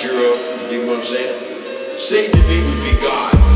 Shira, you know what I'm saying? Satan didn't even be God.